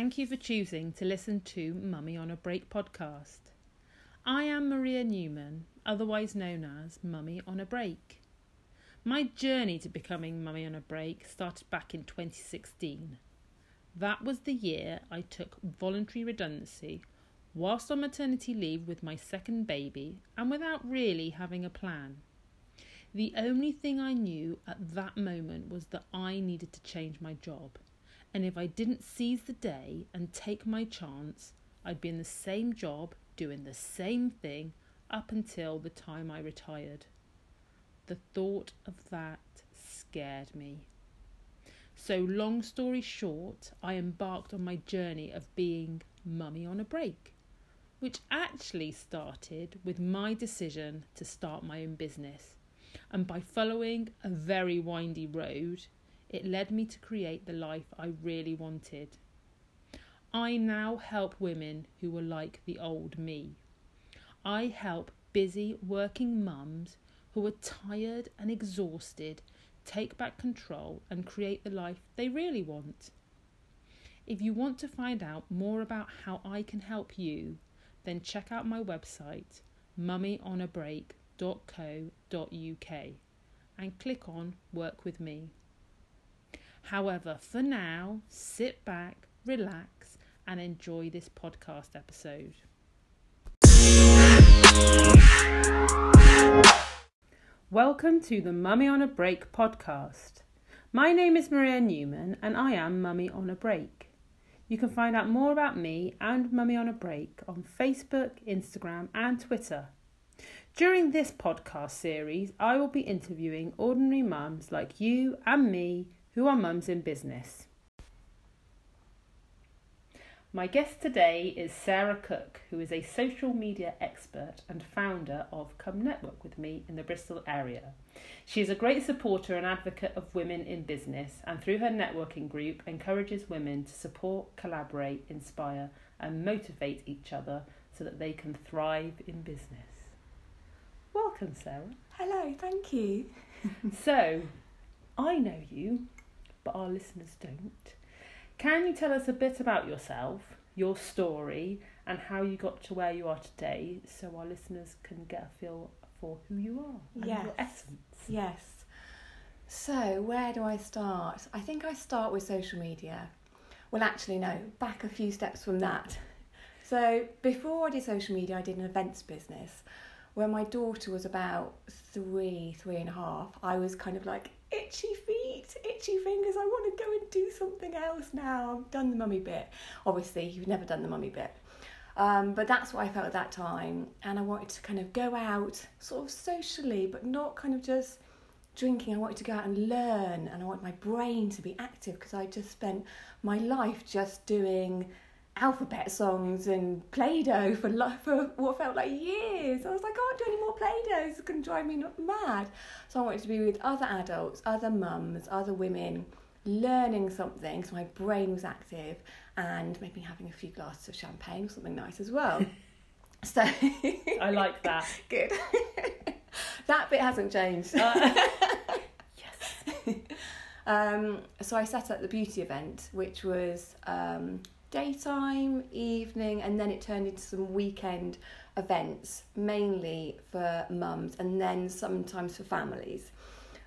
thank you for choosing to listen to Mummy on a Break podcast. I am Maria Newman, otherwise known as Mummy on a Break. My journey to becoming Mummy on a Break started back in 2016. That was the year I took voluntary redundancy whilst on maternity leave with my second baby and without really having a plan. The only thing I knew at that moment was that I needed to change my job and if I didn't seize the day and take my chance, I'd be in the same job, doing the same thing up until the time I retired. The thought of that scared me. So, long story short, I embarked on my journey of being mummy on a break, which actually started with my decision to start my own business. And by following a very windy road, it led me to create the life I really wanted. I now help women who are like the old me. I help busy working mums who are tired and exhausted take back control and create the life they really want. If you want to find out more about how I can help you, then check out my website mummyonabreak.co.uk and click on Work with Me. However, for now, sit back, relax, and enjoy this podcast episode. Welcome to the Mummy on a Break podcast. My name is Maria Newman and I am Mummy on a Break. You can find out more about me and Mummy on a Break on Facebook, Instagram, and Twitter. During this podcast series, I will be interviewing ordinary mums like you and me who are mums in business. My guest today is Sarah Cook, who is a social media expert and founder of Come Network with Me in the Bristol area. She is a great supporter and advocate of women in business, and through her networking group, encourages women to support, collaborate, inspire, and motivate each other so that they can thrive in business. Welcome, Sarah. Hello, thank you. so, I know you, but our listeners don't. Can you tell us a bit about yourself, your story, and how you got to where you are today so our listeners can get a feel for who you are and yes. your essence? Yes. So, where do I start? I think I start with social media. Well, actually, no, back a few steps from that. So, before I did social media, I did an events business. When my daughter was about three, three and a half, I was kind of like, itchy feet, itchy fingers. I want to go and do something else now. I've done the mummy bit. Obviously, you've never done the mummy bit. Um, but that's what I felt at that time. And I wanted to kind of go out sort of socially, but not kind of just drinking. I wanted to go out and learn and I want my brain to be active because I just spent my life just doing alphabet songs and Play-Doh for, for what felt like years. I was like, I can't do any more Play-Doh. It's going to drive me mad. So I wanted to be with other adults, other mums, other women, learning something so my brain was active and maybe having a few glasses of champagne or something nice as well. so I like that. Good. that bit hasn't changed. Uh, yes. Um, so I set up the beauty event, which was um, daytime, evening, and then it turned into some weekend events, mainly for mums and then sometimes for families.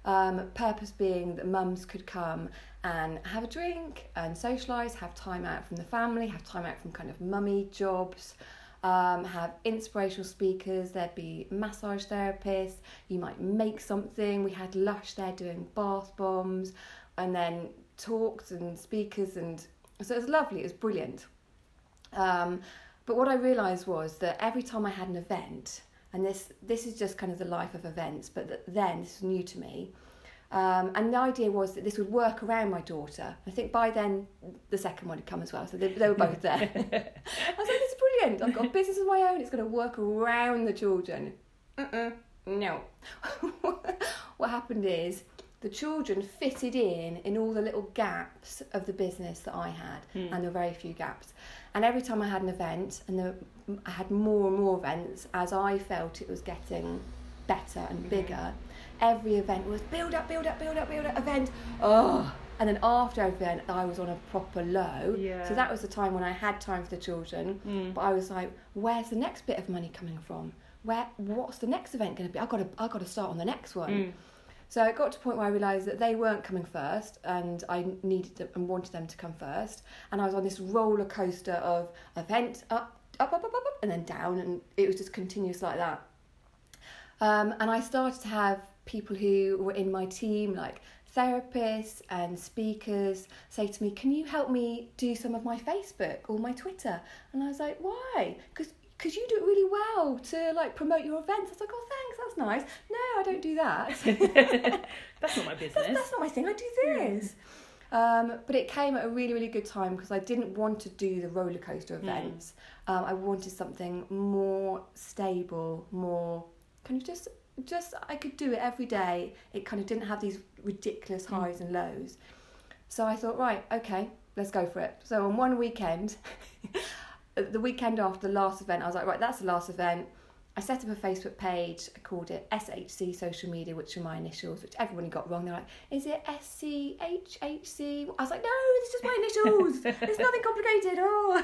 Um, purpose being that mums could come and have a drink and socialise, have time out from the family, have time out from kind of mummy jobs, um, have inspirational speakers, there'd be massage therapists, you might make something. We had Lush there doing bath bombs, and then talks and speakers and so it was lovely, it was brilliant. Um, but what I realised was that every time I had an event, and this this is just kind of the life of events, but then this is new to me. Um, and the idea was that this would work around my daughter. I think by then the second one had come as well, so they, they were both there. I was like, "This is brilliant! I've got a business of my own. It's going to work around the children." No. what happened is the children fitted in in all the little gaps of the business that I had, mm. and there were very few gaps. And every time I had an event, and there, I had more and more events as I felt it was getting better and hmm. bigger. Every event was build up, build up, build up, build up, event. Oh, And then after every event, I was on a proper low. Yeah. So that was the time when I had time for the children. Mm. But I was like, where's the next bit of money coming from? Where what's the next event going to be? I got to I got to start on the next one. Mm. So it got to a point where I realised that they weren't coming first, and I needed them and wanted them to come first. And I was on this roller coaster of event up, up, up, up, up, up, and then down, and it was just continuous like that. Um, and I started to have people who were in my team, like therapists and speakers, say to me, "Can you help me do some of my Facebook or my Twitter?" And I was like, "Why?" Because because you do it really well to like promote your events. I was like, "Oh, thanks, that's nice." No, I don't do that. That's not my business. that's not my thing. I do this. Um, but it came at a really, really good time because I didn't want to do the roller coaster events. Um, I wanted something more stable, more kind of just, just I could do it every day. It kind of didn't have these ridiculous Mm. highs and lows. So I thought, right, okay, let's go for it. So on one weekend, the weekend after the last event, I was like, right, that's the last event. I set up a Facebook page. I called it SHC Social Media, which are my initials, which everybody got wrong. They're like, "Is it SCHHC?" I was like, "No, it's just my initials. it's nothing complicated." Oh.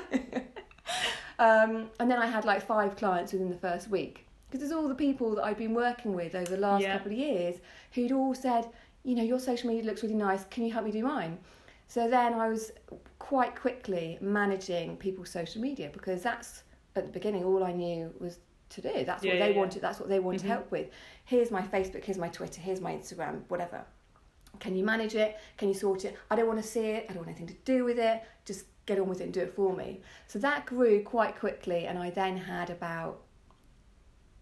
um, and then I had like five clients within the first week because there's all the people that I've been working with over the last Yeah. couple of years who'd all said, "You know, your social media looks really nice. Can you help me do mine?" So then I was quite quickly managing people's social media because that's at the beginning all I knew was to do. That's Yeah, what they yeah. wanted. That's what they wanted Mhm. help with. Here's my Facebook. Here's my Twitter. Here's my Instagram. Whatever. Can you manage it? Can you sort it? I don't want to see it. I don't want anything to do with it. Just get on with it and do it for me. So that grew quite quickly, and I then had about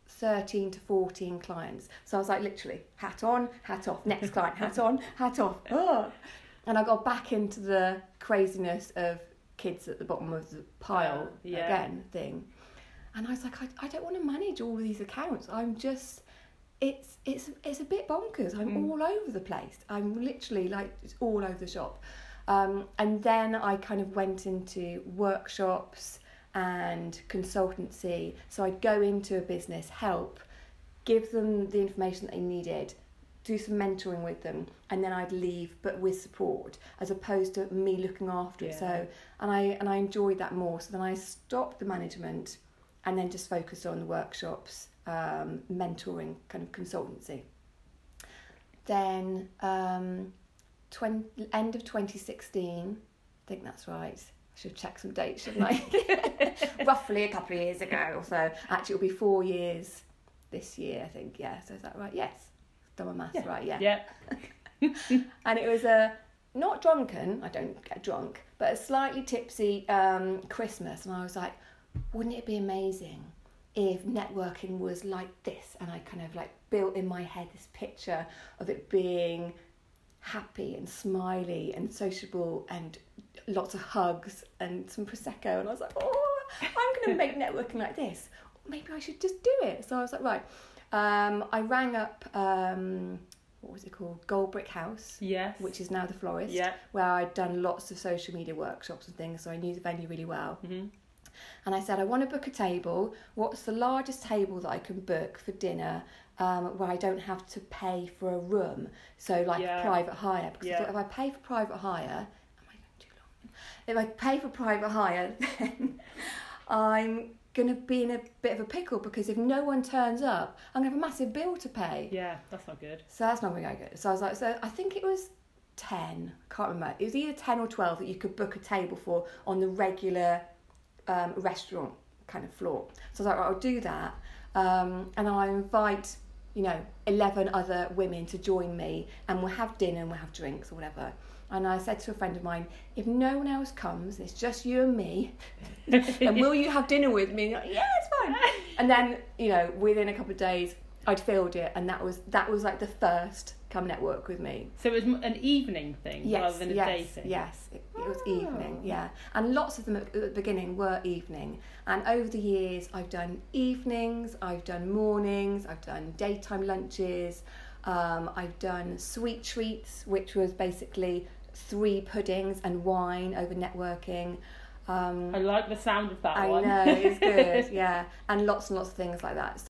13 to 14 clients. So I was like, literally, hat on, hat off. Next client, hat on, hat off. Oh. And I got back into the craziness of kids at the bottom of the pile yeah. again thing. And I was like, I, I don't want to manage all these accounts. I'm just, it's it's it's a bit bonkers. I'm Mm. all over the place. I'm literally like it's all over the shop. Um, and then I kind of went into workshops and consultancy. So I'd go into a business, help, give them the information that they needed, do some mentoring with them, and then I'd leave, but with support, as opposed to me looking after it. So and I and I enjoyed that more. So then I stopped the management, and then just focused on the workshops, um, mentoring, kind of consultancy. Then um, 20, end of 2016, I think that's right. I should check some dates, shouldn't I? Roughly a couple of years ago or so. Actually, it'll be four years this year, I think. Yeah, so is that right? Yes. Done my maths Yeah. right, yeah. Yeah. And it was a not drunken, I don't get drunk, but a slightly tipsy um, Christmas. And I was like, wouldn't it be amazing if networking was like this? And I kind of like built in my head this picture of it being happy and smiley and sociable and lots of hugs and some prosecco. And I was like, oh, I'm going to make networking like this. Maybe I should just do it. So I was like, right. Um, I rang up. Um, what was it called? Goldbrick House Yes. which is now the florist, Yeah. where I'd done lots of social media workshops and things, so I knew the venue really well. hmm And I said, I want to book a table. What's the largest table that I can book for dinner um, where I don't have to pay for a room? So, like Yeah. private hire. Because I thought if I pay for private hire, am I going too long? If I pay for private hire, then I'm going to be in a bit of a pickle because if no one turns up, I'm going to have a massive bill to pay. Yeah, that's not good. So that's not going to go good. So I was like, so I think it was 10, can't remember. It was either 10 or 12 that you could book a table for on the regular um, restaurant kind of floor. So I was like, right, I'll do that. Um, and I'll invite, you know, 11 other women to join me and we'll have dinner and we'll have drinks or whatever. And I said to a friend of mine, if no one else comes, it's just you and me, and will you have dinner with me? Like, yeah, it's fine. And then, you know, within a couple of days, I'd filled it, and that was that was like the first come network with me. So it was an evening thing Yes, rather than a yes, day thing. yes. It, it was Oh. evening, yeah. And lots of them at the beginning were evening. And over the years, I've done evenings, I've done mornings, I've done daytime lunches, um, I've done sweet treats, which was basically three puddings and wine over networking. Um, I like the sound of that I one. know, it's good, yeah. And lots and lots of things like that.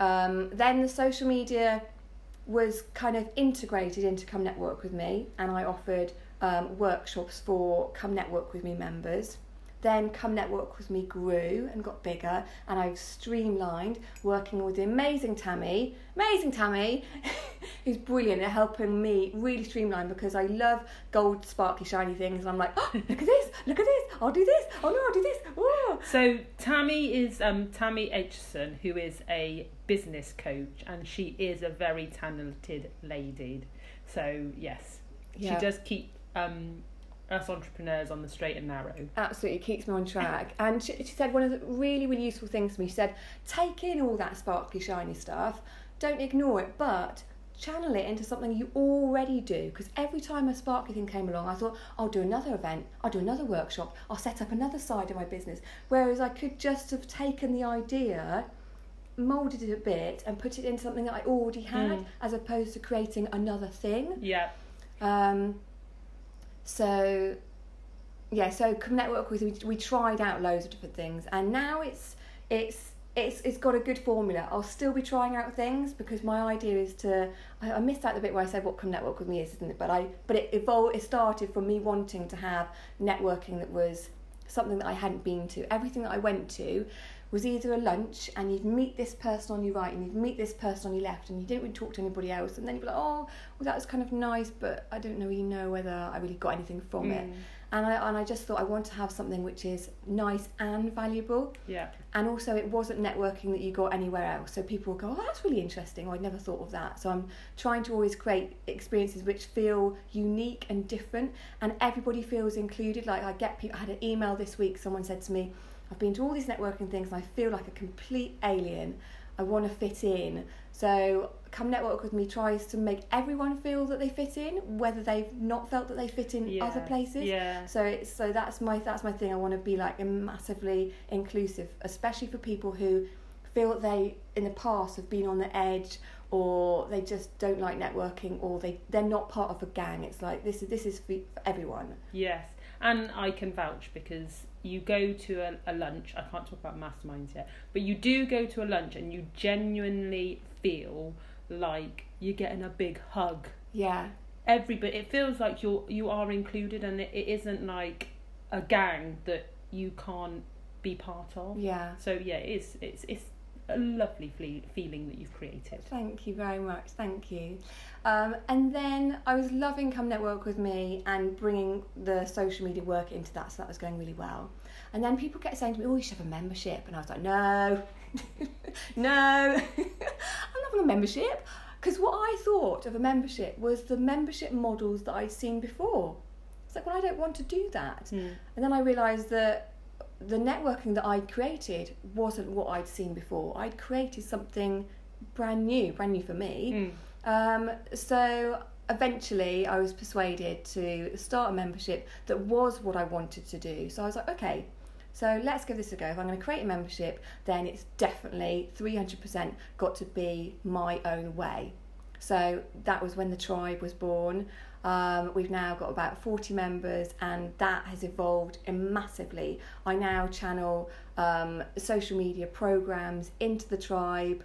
Um, then the social media was kind of integrated into Come Network with Me, and I offered um, workshops for Come Network with Me members. Then Come Network with Me grew and got bigger, and I've streamlined working with the amazing Tammy, amazing Tammy, who's brilliant at helping me really streamline because I love gold, sparkly, shiny things, and I'm like, oh, look at this, look at this, I'll do this, oh no, I'll do this. Whoa. So Tammy is um, Tammy Aitchison, who is a business coach, and she is a very talented lady. So yes, Yeah. she does keep um, us entrepreneurs on the straight and narrow. absolutely keeps me on track. And she, she said one of the really, really useful things to me. She said, take in all that sparkly, shiny stuff, don't ignore it, but channel it into something you already do. Because every time a sparkly thing came along, I thought, I'll do another event, I'll do another workshop, I'll set up another side of my business. Whereas I could just have taken the idea. Moulded it a bit and put it into something that I already had, Mm. as opposed to creating another thing. Yeah, Um, so yeah, so come network with we, we tried out loads of different things, and now it's it's it's it's got a good formula. I'll still be trying out things because my idea is to. I, I missed out the bit where I said what come network with me is, isn't it? But I but it evolved. It started from me wanting to have networking that was something that I hadn't been to. Everything that I went to was either a lunch and you'd meet this person on your right and you'd meet this person on your left and you didn't really talk to anybody else and then you'd be like, oh, well that was kind of nice, but I don't really know whether I really got anything from it. Mm. And I and I just thought I want to have something which is nice and valuable. yeah, And also, it wasn't networking that you got anywhere else. So people go, oh, that's really interesting. Or I'd never thought of that. So I'm trying to always create experiences which feel unique and different, and everybody feels included. Like I get people. I had an email this week. Someone said to me, I've been to all these networking things, and I feel like a complete alien. I want to fit in. So Come Network with Me tries to make everyone feel that they fit in, whether they've not felt that they fit in yeah. other places. Yeah, So it's so that's my that's my thing. I want to be like massively inclusive, especially for people who feel that they in the past have been on the edge or they just don't like networking or they they're not part of a gang. It's like this is this is for everyone. yes, and I can vouch because you go to a, a lunch. I can't talk about masterminds yet, but you do go to a lunch and you genuinely feel like you're getting a big hug Yeah, everybody it feels like you're you are included and it, it isn't like a gang that you can't be part of yeah. so yeah it is it's it's a lovely fle- feeling that you've created Thank you very much. Thank you. Um, and then I was loving Come Network with me and bringing the social media work into that, so that was going really well. And then people kept saying to me, "Oh, you should have a membership," and I was like, "No, no, I'm not having a membership." Because what I thought of a membership was the membership models that I'd seen before. It's like, well, I don't want to do that. Hmm. And then I realised that the networking that I'd created wasn't what I'd seen before. I'd created something brand new, brand new for me. Hmm. Um, so eventually I was persuaded to start a membership that was what I wanted to do. So I was like, okay, so let's give this a go. If I'm going to create a membership, then it's definitely 300% got to be my own way. So that was when the tribe was born. Um, we've now got about 40 members, and that has evolved massively. I now channel um, social media programs into the tribe.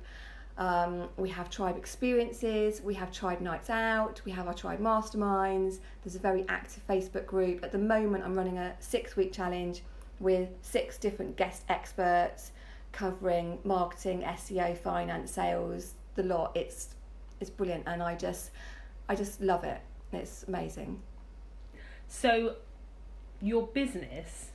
Um, we have tribe experiences, we have tribe nights out, we have our tribe masterminds. There's a very active Facebook group. At the moment, I'm running a six week challenge with six different guest experts covering marketing, SEO, finance, sales, the lot. It's it's brilliant, and I just I just love it. It's amazing. so your business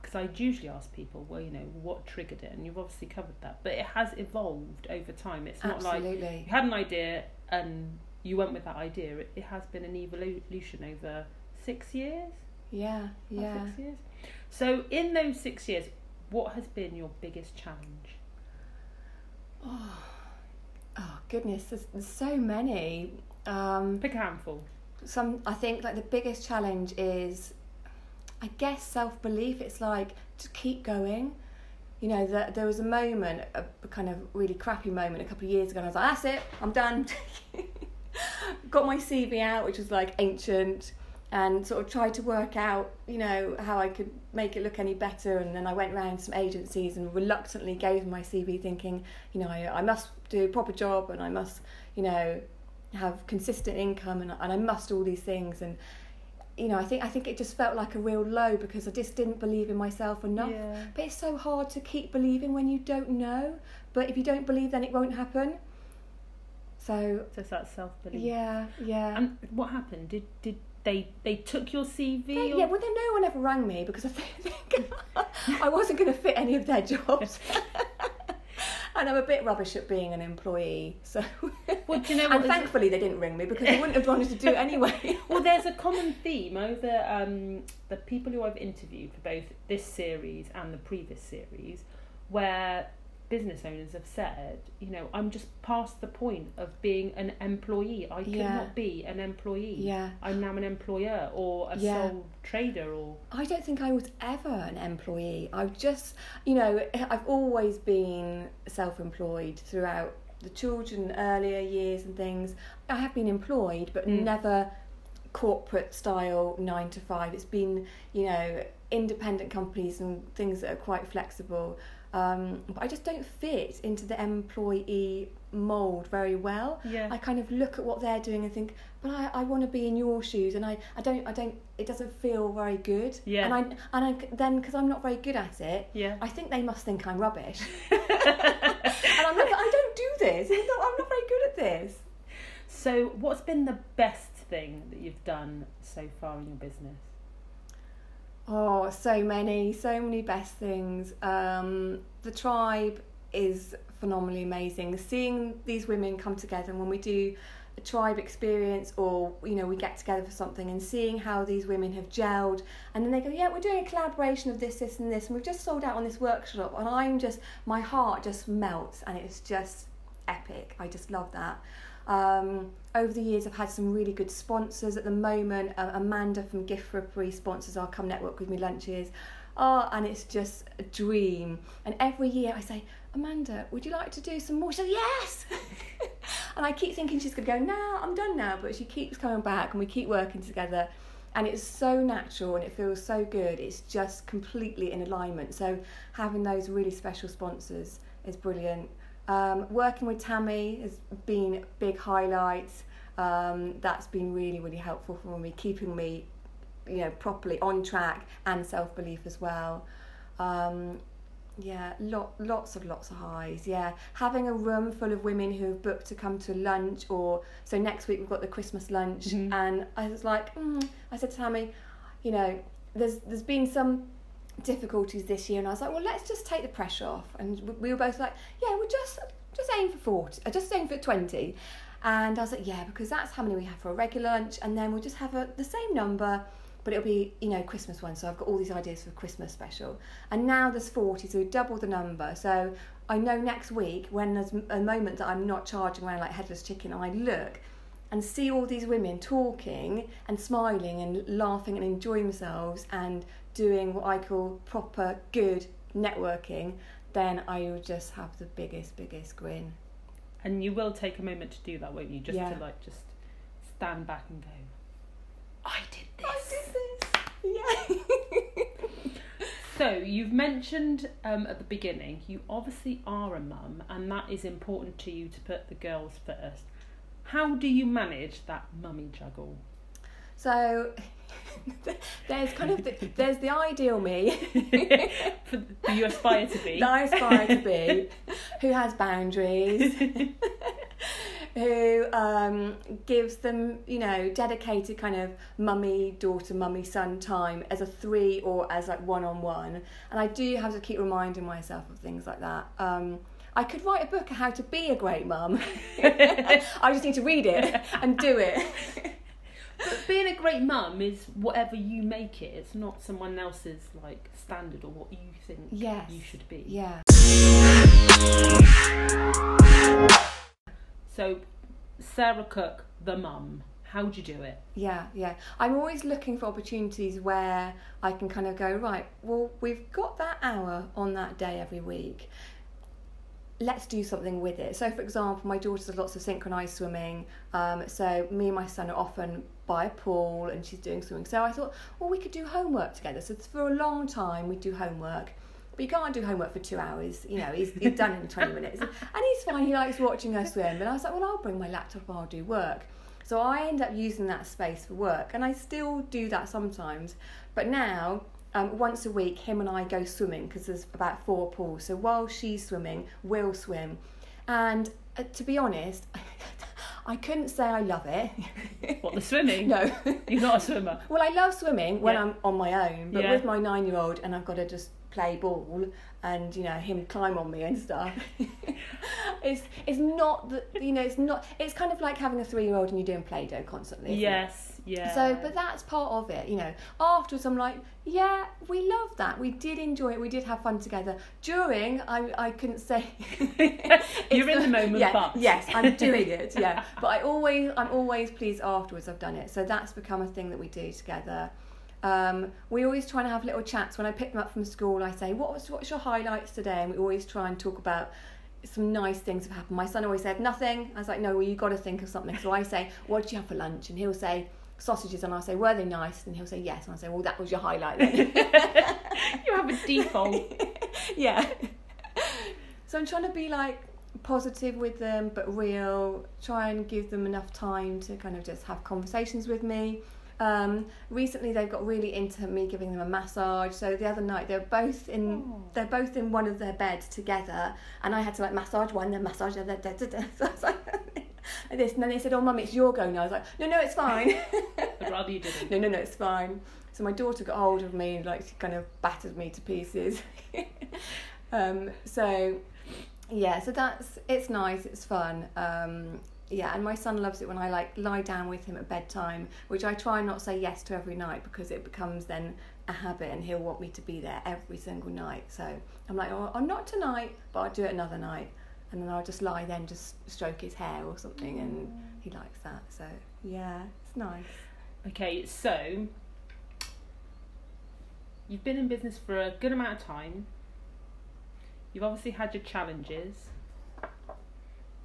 because I usually ask people, well, you know, what triggered it, and you've obviously covered that, but it has evolved over time. It's not like you had an idea and you went with that idea. It, it has been an evolution over six years. Yeah, yeah. Six years. So in those six years, what has been your biggest challenge? Oh, oh goodness, there's, there's so many. Um, Pick a handful. some I think like the biggest challenge is I guess self belief. It's like to keep going. You know, that there was a moment, a, kind of really crappy moment a couple of years ago, and I was like, "That's it, I'm done." Got my CV out, which was like ancient, and sort of tried to work out, you know, how I could make it look any better. And then I went around some agencies and reluctantly gave my CV, thinking, you know, I, I must do a proper job and I must, you know, have consistent income and, and I must all these things. And you know, I think I think it just felt like a real low because I just didn't believe in myself enough. Yeah. But it's so hard to keep believing when you don't know. But if you don't believe, then it won't happen. So So it's that self belief. yeah, yeah. And what happened? Did did they they took your CV? They- or- yeah, well, then no one ever rang me because I think I wasn't going to fit any of their jobs. and I'm a bit rubbish at being an employee. So, Well, do you know and what? There's a- thankfully they didn't ring me because I wouldn't have wanted to do it anyway. well, there's a common theme over um, the people who I've interviewed for both this series and the previous series, where business owners have said, you know, I'm just past the point of being an employee. I Yeah. cannot be an employee. yeah. I'm now an employer or a Yeah. sole trader or I don't think I was ever an employee. I've just, you know, I've always been self employed throughout the children earlier years and things. I have been employed, but Mm. never corporate style nine to five. It's been, you know, independent companies and things that are quite flexible. Um, but I just don't fit into the employee mould very well. yeah. I kind of look at what they're doing and think, but I, I want to be in your shoes, and I, I don't I don't it doesn't feel very good. Yeah. And I and I then because I'm not very good at it, yeah. I think they must think I'm rubbish. and I'm like, I don't do this. Not, I'm not very good at this. So, what's been the best thing that you've done so far in your business? Oh, so many, so many best things. Um, the tribe is phenomenally amazing. Seeing these women come together, and when we do a tribe experience, or you know, we get together for something, and seeing how these women have gelled, and then they go, "Yeah, we're doing a collaboration of this, this, and this, and we've just sold out on this workshop," and I'm just, my heart just melts, and it's just epic. I just love that. Um, over the years, I've had some really good sponsors. At the moment, uh, Amanda from Gift Frippery sponsors our Come Network with Me lunches. Oh, and it's just a dream. And every year I say, Amanda, would you like to do some more? She says, yes. and I keep thinking she's going to go, no, I'm done now. But she keeps coming back and we keep working together. And it's so natural and it feels so good. It's just completely in alignment. So having those really special sponsors is brilliant. Um, working with Tammy has been a big highlight. Um, that's been really, really helpful for me, keeping me, you know, properly on track and self belief as well. Um, yeah, lot, lots of lots of highs. Yeah, having a room full of women who have booked to come to lunch, or so next week we've got the Christmas lunch, Mhm. and I was like, mm, I said to Tammy, you know, there's there's been some difficulties this year, and I was like, well, let's just take the pressure off, and we- we were both like, yeah, we'll just just aim for forty, uh, just aim for twenty, and I was like, yeah, because that's how many we have for a regular lunch, and then we'll just have a, the same number. But it'll be, you know, Christmas one. So I've got all these ideas for Christmas special. And now there's 40, so we double the number. So I know next week when there's a moment that I'm not charging around like headless chicken, I look and see all these women talking and smiling and laughing and enjoying themselves and doing what I call proper good networking, then I will just have the biggest, biggest grin. And you will take a moment to do that, won't you? Just Yeah. to like just stand back and go, I did this. I did this. Yeah. So you've mentioned um, at the beginning you obviously are a mum, and that is important to you to put the girls first. How do you manage that mummy juggle? So there's kind of the, there's the ideal me For, you aspire to be. I aspire to be, who has boundaries, who um, gives them, you know, dedicated kind of mummy, daughter, mummy, son time as a three or as like one on one. And I do have to keep reminding myself of things like that. Um, I could write a book on how to be a great mum. I just need to read it and do it. But being a great mum is whatever you make it. It's not someone else's like standard or what you think Yes. you should be. Yeah. So, Sarah Cook, the mum, how'd you do it? Yeah, yeah. I'm always looking for opportunities where I can kind of go, right, well, we've got that hour on that day every week. Let's do something with it. So, for example, my daughter does lots of synchronized swimming. Um, so, me and my son are often by a pool and she's doing swimming. So, I thought, well, we could do homework together. So, for a long time, we do homework. But you can't do homework for two hours. You know, he's, he's done in 20 minutes. And he's fine. He likes watching her swim. And I was like, well, I'll bring my laptop and I'll do work. So, I end up using that space for work. And I still do that sometimes. But now, um, once a week, him and I go swimming because there's about four pools. So while she's swimming, we'll swim. And uh, to be honest, I couldn't say I love it. What, the swimming? no. You're not a swimmer. well, I love swimming when Yeah. I'm on my own, but Yeah. with my nine year old and I've got to just play ball and you know him climb on me and stuff it's it's not the you know it's not it's kind of like having a three year old and you're doing play-doh constantly? Yes, yeah. So, but that's part of it, you know. Afterwards, I'm like, yeah, we loved that. We did enjoy it. We did have fun together. During, I, I couldn't say. You're in the moment, yeah, but. yes, I'm doing it. Yeah, but I always, I'm always pleased afterwards. I've done it. So that's become a thing that we do together. Um, we always try and have little chats. When I pick them up from school, I say, what was, what's your highlights today? And we always try and talk about some nice things have happened. My son always said nothing. I was like, no, well, you got to think of something. So I say, what did you have for lunch? And he'll say sausages, and I'll say, were they nice? And he'll say yes, and I'll say, well, that was your highlight then. you have a default. yeah. So I'm trying to be like positive with them, but real. Try and give them enough time to kind of just have conversations with me. Um, recently, they've got really into me giving them a massage. So the other night, they're both in Oh. they're both in one of their beds together, and I had to like massage one, then massage the other. Da, da, da. So I was like, this, and then they said, "Oh, mum, it's your go now." I was like, "No, no, it's fine." I'd rather you didn't. no, no, no, it's fine. So my daughter got hold of me and like she kind of battered me to pieces. um, so yeah, so that's it's nice, it's fun. Um, yeah, and my son loves it when I like lie down with him at bedtime, which I try and not say yes to every night because it becomes then a habit and he'll want me to be there every single night. So I'm like, oh, oh not tonight, but I'll do it another night. And then I'll just lie then, just stroke his hair or something, and he mm. likes that. So yeah, it's nice. Okay, so you've been in business for a good amount of time. You've obviously had your challenges.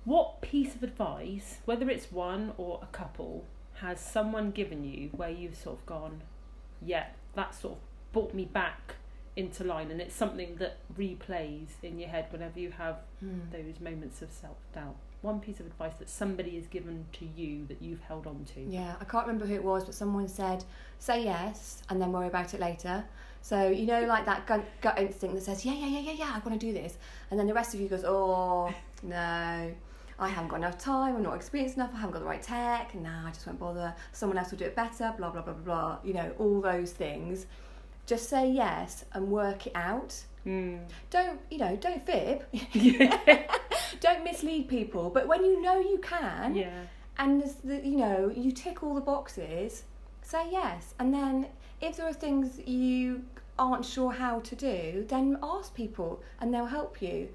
What piece of advice, whether it's one or a couple, has someone given you where you've sort of gone, yeah, that sort of brought me back into line and it's something that replays in your head whenever you have Hmm. those moments of self doubt? One piece of advice that somebody has given to you that you've held on to. Yeah, I can't remember who it was, but someone said, say yes and then worry about it later. So, you know, like that gut, gut instinct that says, yeah, yeah, yeah, yeah, yeah, I want to do this. And then the rest of you goes, oh, no, I haven't got enough time, I'm not experienced enough, I haven't got the right tech, nah, I just won't bother. Someone else will do it better, blah, blah, blah, blah, blah. You know, all those things. Just say yes and work it out. Mm. Don't, you know, don't fib. Don't mislead people. But when you know you can, yeah. and there's the, you know you tick all the boxes say yes and then if there are things you aren't sure how to do then ask people and they'll help you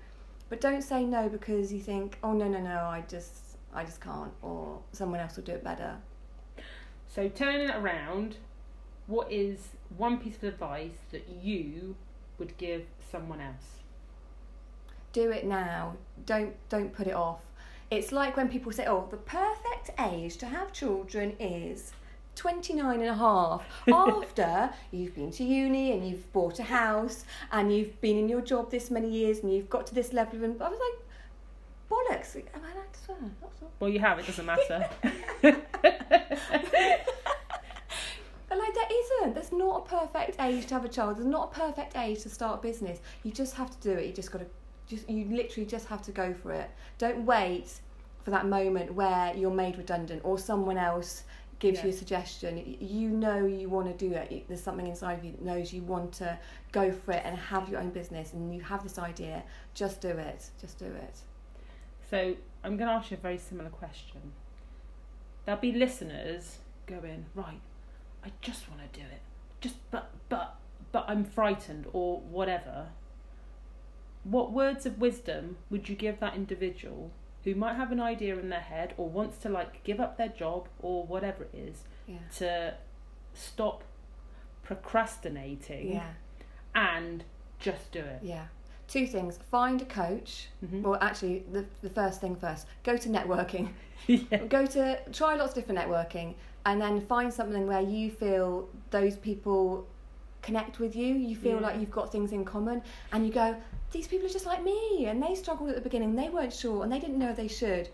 but don't say no because you think oh no no no i just i just can't or someone else will do it better So turning it around, what is one piece of advice that you would give someone else? do it now don't don't put it off it's like when people say oh the perfect age to have children is 29 and a half after you've been to uni and you've bought a house and you've been in your job this many years and you've got to this level of i was like bollocks am i allowed to swear Well, you have, it doesn't matter. But like there isn't. There's not a perfect age to have a child. There's not a perfect age to start a business. You just have to do it. You just got to, just you literally just have to go for it. Don't wait for that moment where you're made redundant or someone else gives Yeah. you a suggestion. You know you want to do it. There's something inside of you that knows you want to go for it and have your own business. And you have this idea. Just do it. Just do it. so I'm going to ask you a very similar question. There'll be listeners going, right, I just want to do it. Just, but, but, but I'm frightened or whatever. What words of wisdom would you give that individual who might have an idea in their head or wants to like give up their job or whatever it is Yeah. to stop procrastinating Yeah. and just do it? Yeah. two things: find a coach. Mhm. Well, actually, the the first thing first, go to networking. yeah. go to try lots of different networking, and then find something where you feel those people connect with you. You feel Yeah. like you've got things in common, and you go, these people are just like me, and they struggled at the beginning. They weren't sure, and they didn't know they should.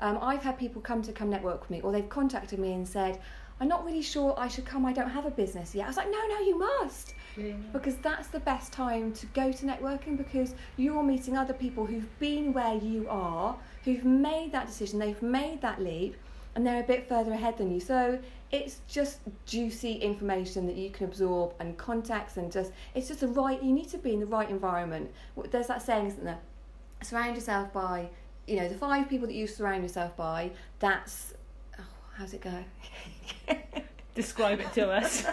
Um, I've had people come to come network with me, or they've contacted me and said, "I'm not really sure I should come. I don't have a business yet." I was like, "No, no, you must." Yeah. because that's the best time to go to networking because you're meeting other people who've been where you are, who've made that decision, they've made that leap, and they're a bit further ahead than you. So it's just juicy information that you can absorb and context and just it's just the right. You need to be in the right environment. There's that saying, isn't there? Surround yourself by you know the five people that you surround yourself by. That's oh, how's it go? Describe it to us.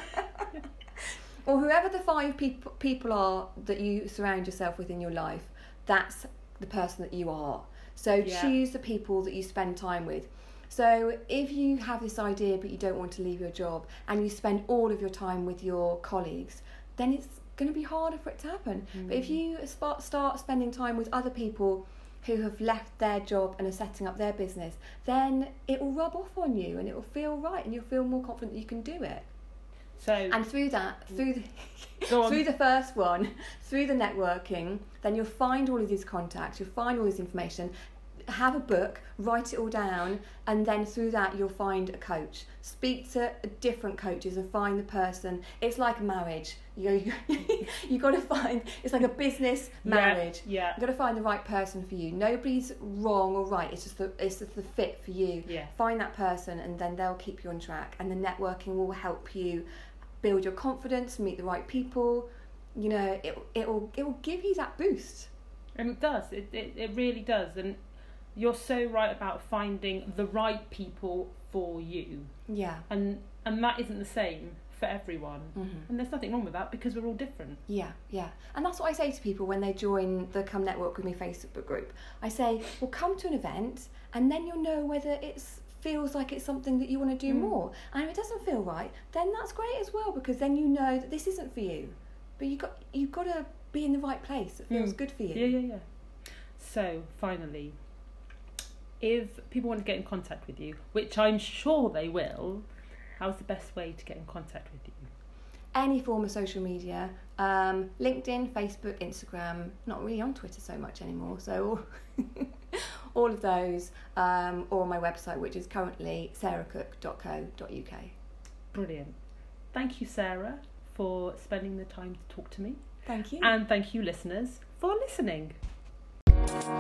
or whoever the five people people are that you surround yourself with in your life, that's the person that you are. So Yeah. choose the people that you spend time with. So if you have this idea but you don't want to leave your job and you spend all of your time with your colleagues, then it's going to be harder for it to happen. But if hmm. you spa- start spending time with other people who have left their job and are setting up their business, then it will rub off on you and it will feel right and you'll feel more confident that you can do it. So And through that, hmm. through the, through the first one, through the networking, then you'll find all of these contacts, you'll find all this information, have a book, write it all down, and then through that you'll find a coach. Speak to different coaches and find the person. It's like a marriage. You you got to find. It's like a business marriage. Yeah. You've got to find the right person for you. Nobody's wrong or right. It's just the it's just the fit for you. Yeah. Find that person, and then they'll keep you on track. And the networking will help you build your confidence, meet the right people. You know, it it will it will give you that boost. And it does. It, it it really does. And you're so right about finding the right people for you. Yeah. And and that isn't the same for everyone. Mm-hmm. And there's nothing wrong with that because we're all different. Yeah, yeah. And that's what I say to people when they join the Come Network with Me Facebook group. I say, well, come to an event and then you'll know whether it feels like it's something that you want to do Mm. more. And if it doesn't feel right, then that's great as well because then you know that this isn't for you. But you got you've got to be in the right place that feels Mm. good for you. Yeah, yeah, yeah. So finally, if people want to get in contact with you, which I'm sure they will, how's the best way to get in contact with you? Any form of social media, um, LinkedIn, Facebook, Instagram. Not really on Twitter so much anymore. So all of those, um, or on my website, which is currently sarahcook.co.uk. Brilliant. Thank you, Sarah, for spending the time to talk to me. Thank you. And thank you, listeners, for listening. Thank you.